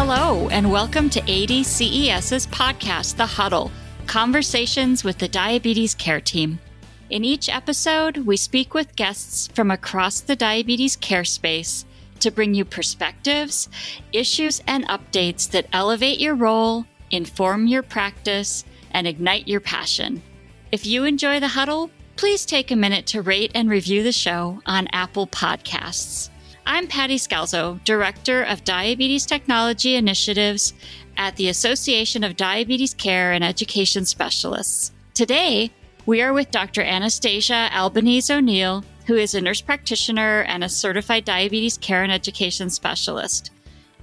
Hello, and welcome to ADCES's podcast, The Huddle Conversations with the Diabetes Care Team. In each episode, we speak with guests from across the diabetes care space to bring you perspectives, issues, and updates that elevate your role, inform your practice, and ignite your passion. If you enjoy The Huddle, please take a minute to rate and review the show on Apple Podcasts. I'm Patty Scalzo, Director of Diabetes Technology Initiatives at the Association of Diabetes Care and Education Specialists. Today, we are with Dr. Anastasia Albanese O'Neill, who is a nurse practitioner and a certified diabetes care and education specialist.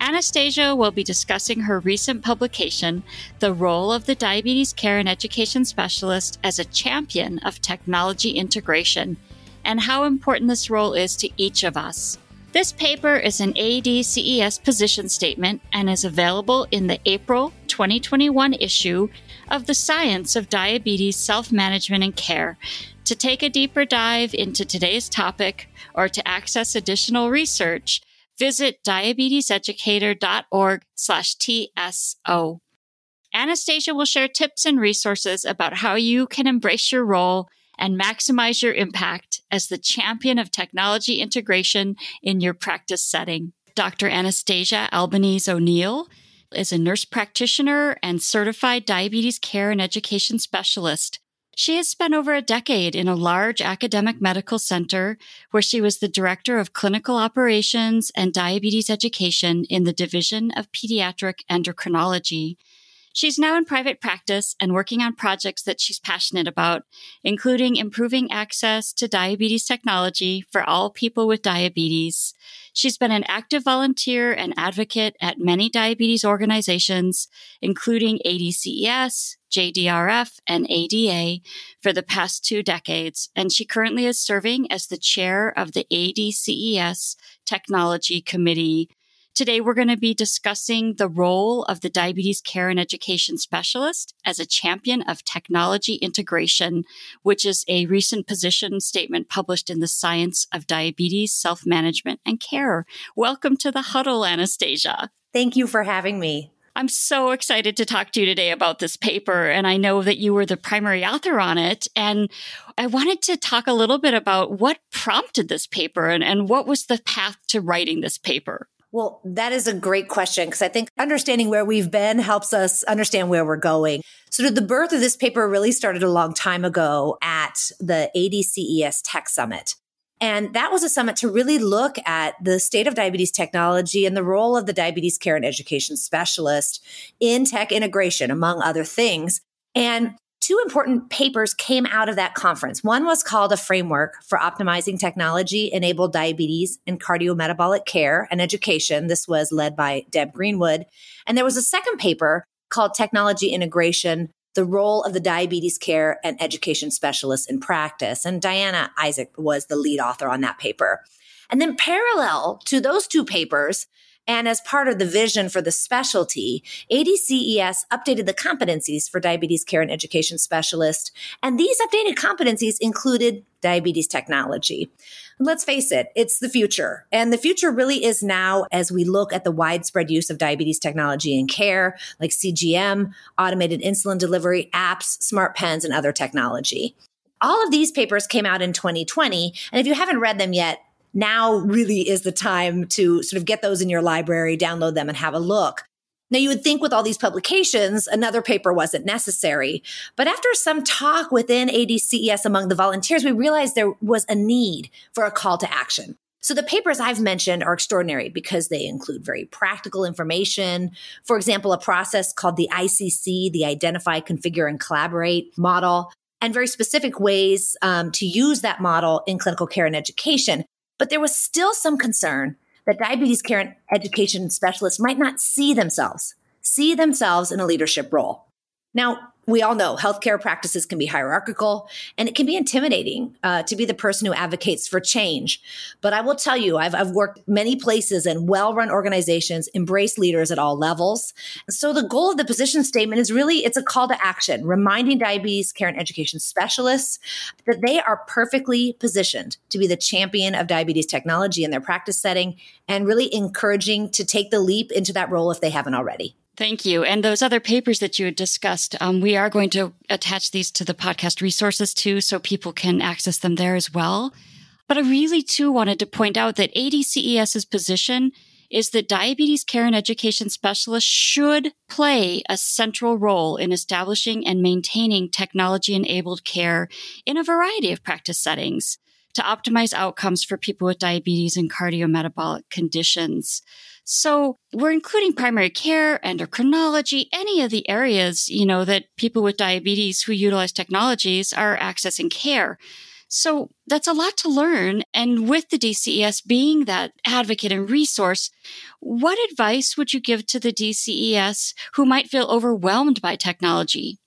Anastasia will be discussing her recent publication, The Role of the Diabetes Care and Education Specialist as a Champion of Technology Integration, and how important this role is to each of us. This paper is an ADCES position statement and is available in the April 2021 issue of the Science of Diabetes Self Management and Care. To take a deeper dive into today's topic or to access additional research, visit diabeteseducator.org/tso. Anastasia will share tips and resources about how you can embrace your role and maximize your impact as the champion of technology integration in your practice setting. Dr. Anastasia Albanese O'Neill is a nurse practitioner and certified diabetes care and education specialist. She has spent over a decade in a large academic medical center where she was the director of clinical operations and diabetes education in the Division of Pediatric Endocrinology. She's now in private practice and working on projects that she's passionate about, including improving access to diabetes technology for all people with diabetes. She's been an active volunteer and advocate at many diabetes organizations, including ADCES, JDRF, and ADA for the past two decades, and she currently is serving as the chair of the ADCES Technology Committee Today, we're going to be discussing the role of the diabetes care and education specialist as a champion of technology integration, which is a recent position statement published in the Science of Diabetes Self Management and Care. Welcome to the huddle, Anastasia. Thank you for having me. I'm so excited to talk to you today about this paper. And I know that you were the primary author on it. And I wanted to talk a little bit about what prompted this paper and, and what was the path to writing this paper. Well, that is a great question because I think understanding where we've been helps us understand where we're going. So, the birth of this paper really started a long time ago at the ADCES Tech Summit. And that was a summit to really look at the state of diabetes technology and the role of the diabetes care and education specialist in tech integration, among other things. And two important papers came out of that conference. One was called a framework for optimizing technology enabled diabetes and cardiometabolic care and education. This was led by Deb Greenwood. And there was a second paper called technology integration, the role of the diabetes care and education specialist in practice. And Diana Isaacs was the lead author on that paper. And then parallel to those two papers, and as part of the vision for the specialty, ADCES updated the competencies for diabetes care and education specialists. And these updated competencies included diabetes technology. Let's face it, it's the future. And the future really is now as we look at the widespread use of diabetes technology in care, like CGM, automated insulin delivery, apps, smart pens, and other technology. All of these papers came out in 2020. And if you haven't read them yet, now really is the time to sort of get those in your library, download them and have a look. Now, you would think with all these publications, another paper wasn't necessary. But after some talk within ADCES among the volunteers, we realized there was a need for a call to action. So the papers I've mentioned are extraordinary because they include very practical information. For example, a process called the ICC, the Identify, Configure, and Collaborate model, and very specific ways um, to use that model in clinical care and education. But there was still some concern that diabetes care and education specialists might not see themselves, see themselves in a leadership role. Now, we all know healthcare practices can be hierarchical and it can be intimidating uh, to be the person who advocates for change. But I will tell you, I've, I've worked many places and well run organizations embrace leaders at all levels. So the goal of the position statement is really it's a call to action, reminding diabetes care and education specialists that they are perfectly positioned to be the champion of diabetes technology in their practice setting and really encouraging to take the leap into that role if they haven't already. Thank you. And those other papers that you had discussed, um, we are going to attach these to the podcast resources too, so people can access them there as well. But I really too wanted to point out that ADCES's position is that diabetes care and education specialists should play a central role in establishing and maintaining technology enabled care in a variety of practice settings to optimize outcomes for people with diabetes and cardiometabolic conditions. So we're including primary care, endocrinology, any of the areas, you know, that people with diabetes who utilize technologies are accessing care. So that's a lot to learn. And with the DCES being that advocate and resource, what advice would you give to the DCES who might feel overwhelmed by technology?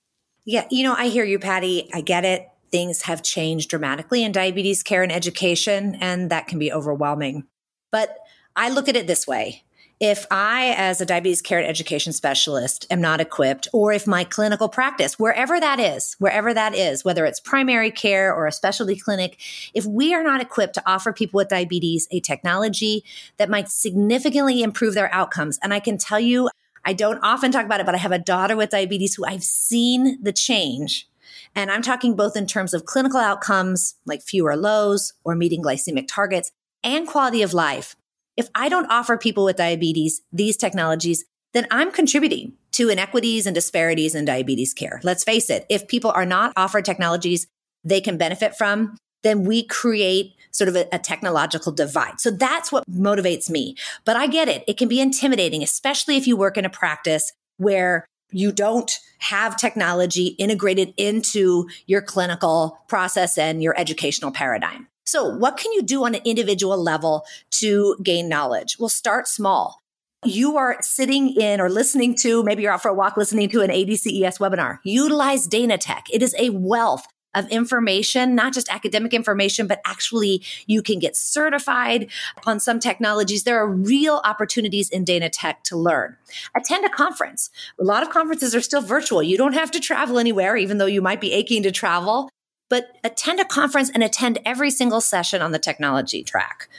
Yeah, you know, I hear you, Patty. I get it. Things have changed dramatically in diabetes care and education, and that can be overwhelming. But I look at it this way if I, as a diabetes care and education specialist, am not equipped, or if my clinical practice, wherever that is, wherever that is, whether it's primary care or a specialty clinic, if we are not equipped to offer people with diabetes a technology that might significantly improve their outcomes, and I can tell you, I don't often talk about it, but I have a daughter with diabetes who I've seen the change. And I'm talking both in terms of clinical outcomes, like fewer lows or meeting glycemic targets, and quality of life if I don't offer people with diabetes these technologies, then I'm contributing to inequities and disparities in diabetes care. Let's face it, if people are not offered technologies they can benefit from, then we create sort of a, a, technological divide. So that's what motivates me. But I get it. It can be intimidating, especially if you work in a practice where you don't have technology integrated into your clinical process and your educational paradigm. So, what can you do on an individual level to gain knowledge? Well, start small. You are sitting in or listening to, maybe you're out for a walk listening to an ADCES webinar. Utilize Tech. It is a wealth of information, not just academic information, but actually you can get certified on some technologies. There are real opportunities in Danatech to learn. Attend a conference. A lot of conferences are still virtual. You don't have to travel anywhere, even though you might be aching to travel but attend a conference and attend every single session on the technology track.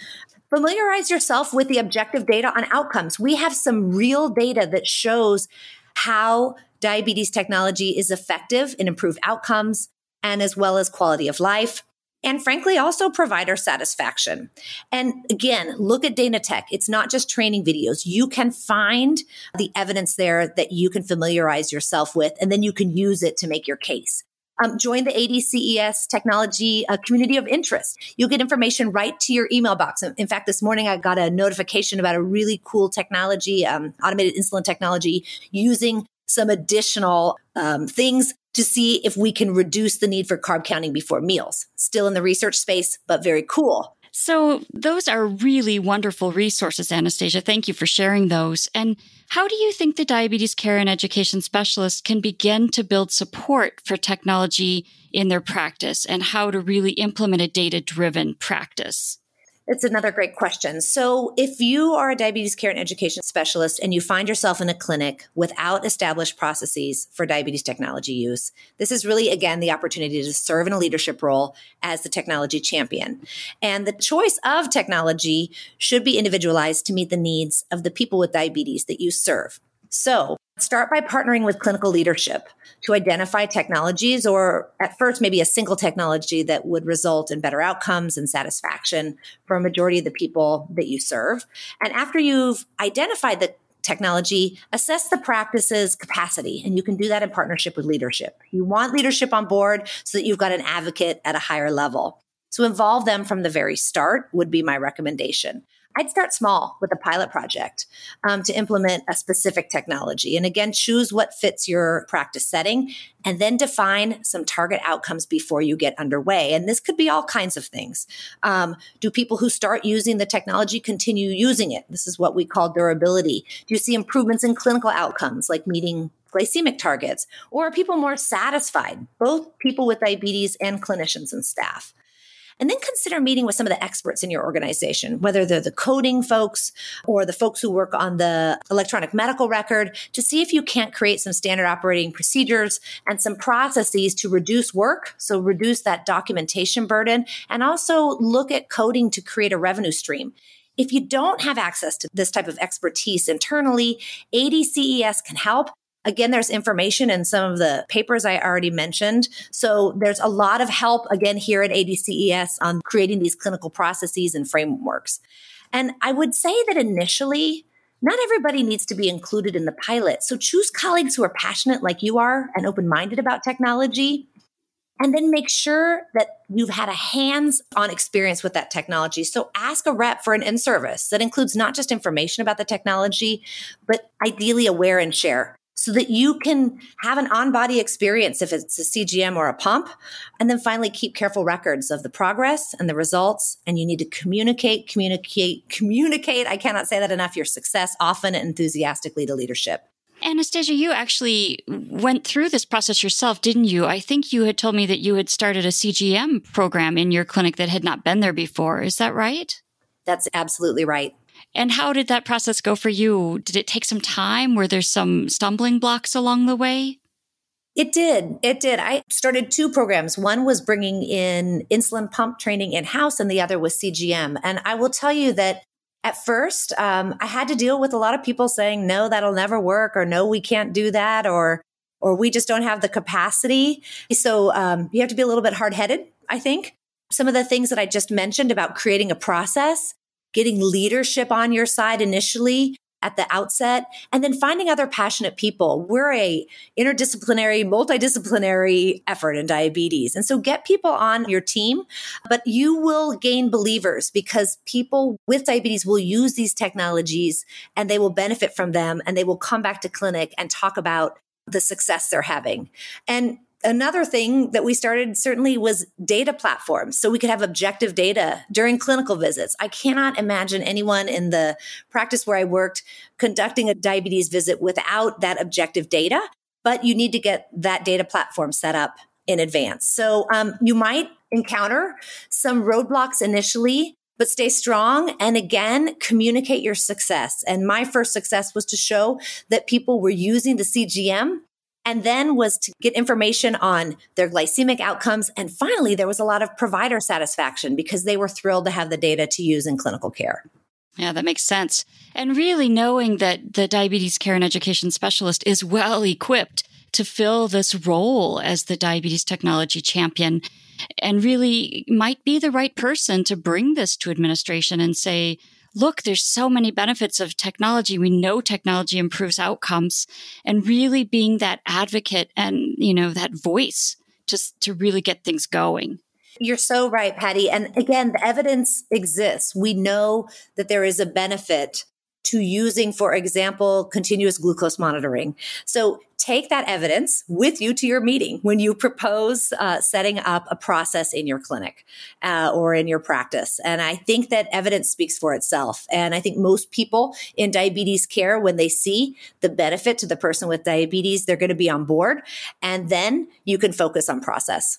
Familiarize yourself with the objective data on outcomes. We have some real data that shows how diabetes technology is effective in improved outcomes and as well as quality of life. And frankly, also provider satisfaction. And again, look at Danatech. It's not just training videos. You can find the evidence there that you can familiarize yourself with, and then you can use it to make your case um, join the ADCES technology uh, community of interest. You'll get information right to your email box. In fact, this morning I got a notification about a really cool technology, um, automated insulin technology, using some additional um, things to see if we can reduce the need for carb counting before meals. Still in the research space, but very cool. So, those are really wonderful resources, Anastasia. Thank you for sharing those. And how do you think the diabetes care and education specialists can begin to build support for technology in their practice and how to really implement a data driven practice? It's another great question. So, if you are a diabetes care and education specialist and you find yourself in a clinic without established processes for diabetes technology use, this is really, again, the opportunity to serve in a leadership role as the technology champion. And the choice of technology should be individualized to meet the needs of the people with diabetes that you serve. So, Start by partnering with clinical leadership to identify technologies or at first maybe a single technology that would result in better outcomes and satisfaction for a majority of the people that you serve. And after you've identified the technology, assess the practice's capacity. And you can do that in partnership with leadership. You want leadership on board so that you've got an advocate at a higher level. So involve them from the very start would be my recommendation. I'd start small with a pilot project um, to implement a specific technology. And again, choose what fits your practice setting and then define some target outcomes before you get underway. And this could be all kinds of things. Um, do people who start using the technology continue using it? This is what we call durability. Do you see improvements in clinical outcomes like meeting glycemic targets? Or are people more satisfied, both people with diabetes and clinicians and staff? And then consider meeting with some of the experts in your organization, whether they're the coding folks or the folks who work on the electronic medical record, to see if you can't create some standard operating procedures and some processes to reduce work. So reduce that documentation burden and also look at coding to create a revenue stream. If you don't have access to this type of expertise internally, ADCES can help. Again, there's information in some of the papers I already mentioned. So there's a lot of help again here at ADCES on creating these clinical processes and frameworks. And I would say that initially, not everybody needs to be included in the pilot. So choose colleagues who are passionate like you are and open minded about technology. And then make sure that you've had a hands on experience with that technology. So ask a rep for an in service that includes not just information about the technology, but ideally a wear and share so that you can have an on body experience if it's a CGM or a pump. And then finally, keep careful records of the progress and the results. And you need to communicate, communicate, communicate. I cannot say that enough your success often and enthusiastically to leadership. Anastasia, you actually went through this process yourself, didn't you? I think you had told me that you had started a CGM program in your clinic that had not been there before. Is that right? That's absolutely right. And how did that process go for you? Did it take some time? Were there some stumbling blocks along the way? It did. It did. I started two programs. One was bringing in insulin pump training in house, and the other was CGM. And I will tell you that at first, um, I had to deal with a lot of people saying, "No, that'll never work," or "No, we can't do that," or "or we just don't have the capacity." So um, you have to be a little bit hard headed. I think some of the things that I just mentioned about creating a process getting leadership on your side initially at the outset and then finding other passionate people. We're a interdisciplinary multidisciplinary effort in diabetes. And so get people on your team but you will gain believers because people with diabetes will use these technologies and they will benefit from them and they will come back to clinic and talk about the success they're having. And another thing that we started certainly was data platforms. So we could have objective data during clinical visits. I cannot imagine anyone in the practice where i worked conducting a diabetes visit without that objective data but you need to get that data platform set up in advance. So um, you might encounter some roadblocks initially but stay strong and again communicate your success. And my first success was to show that people were using the cgm and then was to get information on their glycemic outcomes. And finally, there was a lot of provider satisfaction because they were thrilled to have the data to use in clinical care. Yeah, that makes sense. And really knowing that the diabetes care and education specialist is well equipped to fill this role as the diabetes technology champion and really might be the right person to bring this to administration and say, look, there's so many benefits of technology. We know technology improves outcomes and really being that advocate and, you know, that voice just to really get things going. You're so right, Patty. And again, the evidence exists. We know that there is a benefit to using, for example, continuous glucose monitoring. So take that evidence with you to your meeting when you propose uh, setting up a process in your clinic uh, or in your practice. And I think that evidence speaks for itself. And I think most people in diabetes care, when they see the benefit to the person with diabetes, they're going to be on board. And then you can focus on process.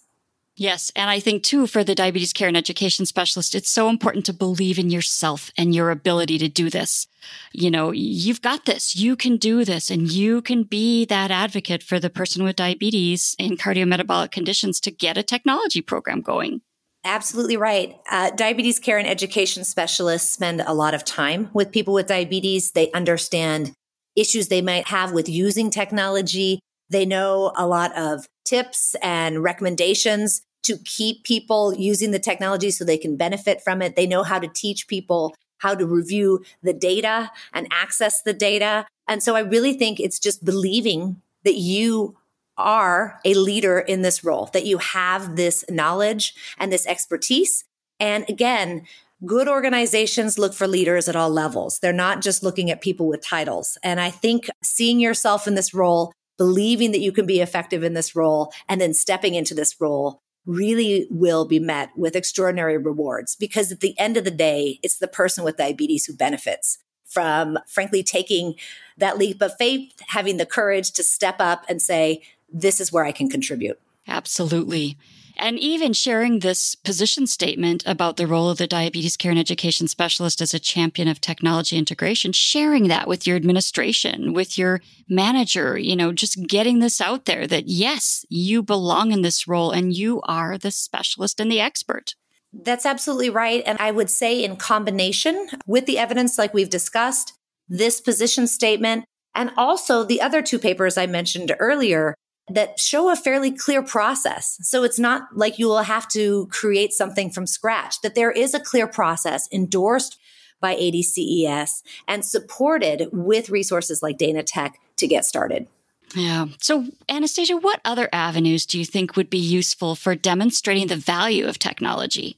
Yes. And I think too, for the diabetes care and education specialist, it's so important to believe in yourself and your ability to do this. You know, you've got this, you can do this, and you can be that advocate for the person with diabetes and cardiometabolic conditions to get a technology program going. Absolutely right. Uh, diabetes care and education specialists spend a lot of time with people with diabetes. They understand issues they might have with using technology. They know a lot of tips and recommendations to keep people using the technology so they can benefit from it. They know how to teach people how to review the data and access the data. And so I really think it's just believing that you are a leader in this role, that you have this knowledge and this expertise. And again, good organizations look for leaders at all levels. They're not just looking at people with titles. And I think seeing yourself in this role, believing that you can be effective in this role, and then stepping into this role really will be met with extraordinary rewards because at the end of the day, it's the person with diabetes who benefits from, frankly, taking that leap of faith, having the courage to step up and say, this is where I can contribute. Absolutely. And even sharing this position statement about the role of the diabetes care and education specialist as a champion of technology integration, sharing that with your administration, with your manager, you know, just getting this out there that yes, you belong in this role and you are the specialist and the expert. That's absolutely right. And I would say, in combination with the evidence, like we've discussed, this position statement, and also the other two papers I mentioned earlier that show a fairly clear process. So it's not like you will have to create something from scratch, that there is a clear process endorsed by ADCES and supported with resources like Danatech to get started. Yeah. So, Anastasia, what other avenues do you think would be useful for demonstrating the value of technology?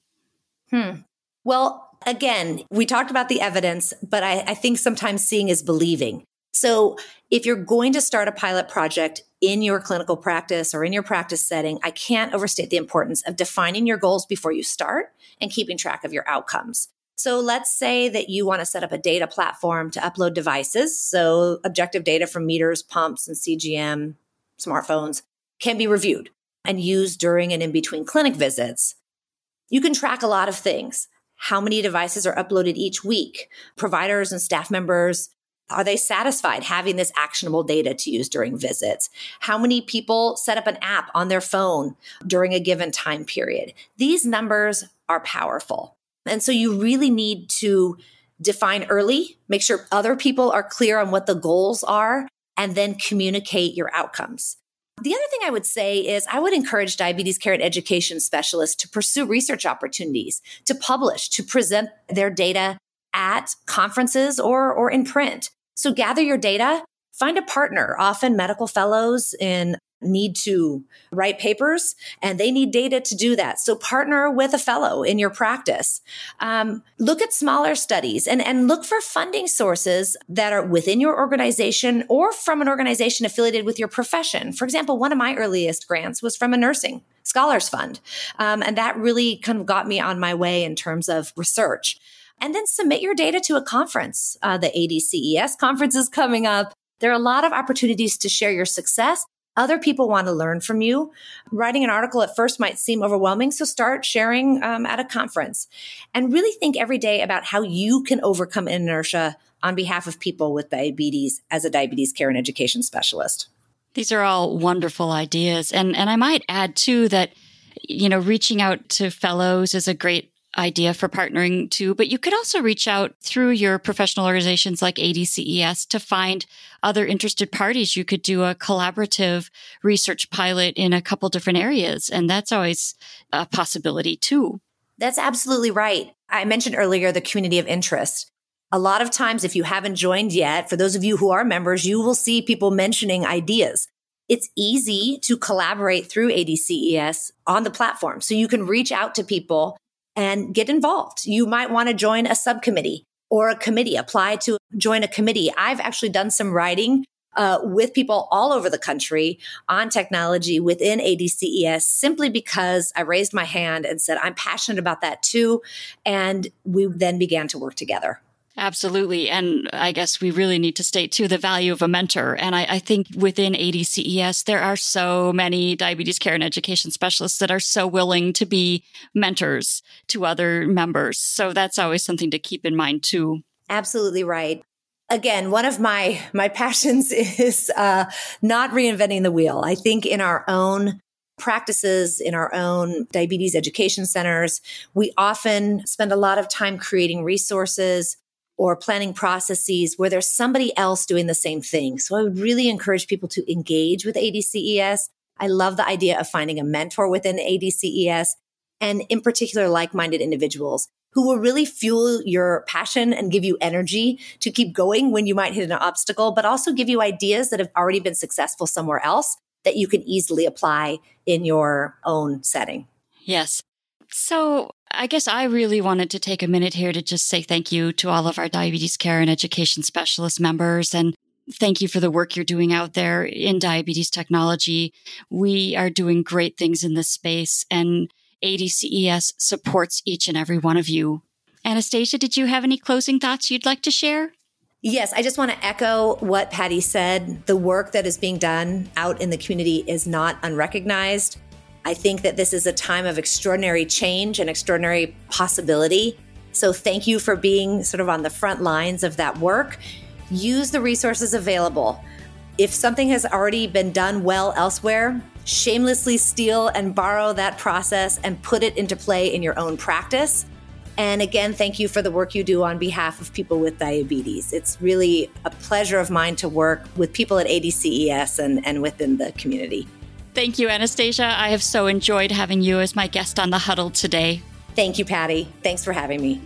Hmm. Well, again, we talked about the evidence, but I, I think sometimes seeing is believing. So if you're going to start a pilot project in your clinical practice or in your practice setting, I can't overstate the importance of defining your goals before you start and keeping track of your outcomes. So let's say that you want to set up a data platform to upload devices. So objective data from meters, pumps, and CGM smartphones can be reviewed and used during and in between clinic visits. You can track a lot of things. How many devices are uploaded each week? Providers and staff members are they satisfied having this actionable data to use during visits? How many people set up an app on their phone during a given time period? These numbers are powerful. And so you really need to define early, make sure other people are clear on what the goals are, and then communicate your outcomes. The other thing I would say is I would encourage diabetes care and education specialists to pursue research opportunities, to publish, to present their data at conferences or, or in print. So gather your data, find a partner. Often medical fellows in need to write papers and they need data to do that. So partner with a fellow in your practice. Um, look at smaller studies and, and look for funding sources that are within your organization or from an organization affiliated with your profession. For example, one of my earliest grants was from a nursing scholars fund. Um, and that really kind of got me on my way in terms of research and then submit your data to a conference. Uh, the ADCES conference is coming up. There are a lot of opportunities to share your success. Other people want to learn from you. Writing an article at first might seem overwhelming, so start sharing um, at a conference and really think every day about how you can overcome inertia on behalf of people with diabetes as a diabetes care and education specialist. These are all wonderful ideas. And, and I might add too that, you know, reaching out to fellows is a great idea for partnering too, but you could also reach out through your professional organizations like ADCES to find other interested parties. You could do a collaborative research pilot in a couple different areas. And that's always a possibility too. That's absolutely right. I mentioned earlier the community of interest. A lot of times, if you haven't joined yet, for those of you who are members, you will see people mentioning ideas. It's easy to collaborate through ADCES on the platform. So you can reach out to people and get involved. You might want to join a subcommittee or a committee, apply to join a committee. I've actually done some writing uh, with people all over the country on technology within ADCES simply because I raised my hand and said, I'm passionate about that too. And we then began to work together. Absolutely. And I guess we really need to state too the value of a mentor. And I, I, think within ADCES, there are so many diabetes care and education specialists that are so willing to be mentors to other members. So that's always something to keep in mind too. Absolutely right. Again, one of my my passions is uh, not reinventing the wheel. I think in our own practices in our own diabetes education centers. We often spend a lot of time creating resources or planning processes where there's somebody else doing the same thing. So I would really encourage people to engage with ADCES. I love the idea of finding a mentor within ADCES and in particular like-minded individuals who will really fuel your passion and give you energy to keep going when you might hit an obstacle, but also give you ideas that have already been successful somewhere else that you can easily apply in your own setting. Yes. So, I guess I really wanted to take a minute here to just say thank you to all of our diabetes care and education specialist members and thank you for the work you're doing out there in diabetes technology. We are doing great things in this space and ADCES supports each and every one of you. Anastasia, did you have any closing thoughts you'd like to share? Yes, I just want to echo what Patty said. The work that is being done out in the community is not unrecognized. I think that this is a time of extraordinary change and extraordinary possibility. So, thank you for being sort of on the front lines of that work. Use the resources available. If something has already been done well elsewhere, shamelessly steal and borrow that process and put it into play in your own practice. And again, thank you for the work you do on behalf of people with diabetes. It's really a pleasure of mine to work with people at ADCES and, and within the community. Thank you, Anastasia. I have so enjoyed having you as my guest on the huddle today. Thank you, Patty. Thanks for having me.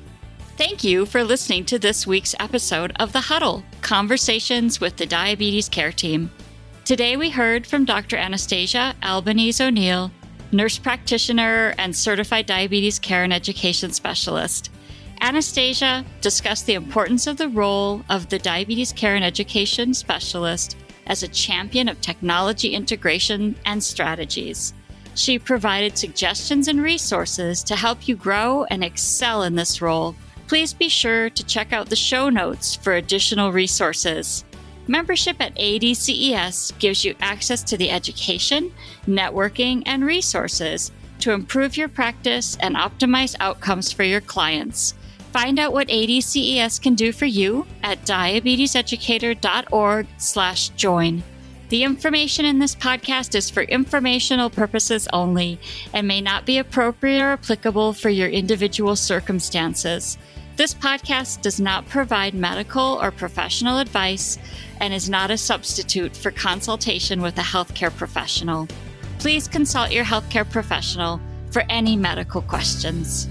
Thank you for listening to this week's episode of The Huddle Conversations with the Diabetes Care Team. Today we heard from Dr. Anastasia Albanese O'Neill, nurse practitioner and certified diabetes care and education specialist. Anastasia discussed the importance of the role of the diabetes care and education specialist as a champion of technology integration and strategies. She provided suggestions and resources to help you grow and excel in this role. Please be sure to check out the show notes for additional resources. Membership at ADCES gives you access to the education, networking, and resources to improve your practice and optimize outcomes for your clients. Find out what ADCES can do for you at diabeteseducator.org/join. The information in this podcast is for informational purposes only and may not be appropriate or applicable for your individual circumstances. This podcast does not provide medical or professional advice and is not a substitute for consultation with a healthcare professional. Please consult your healthcare professional for any medical questions.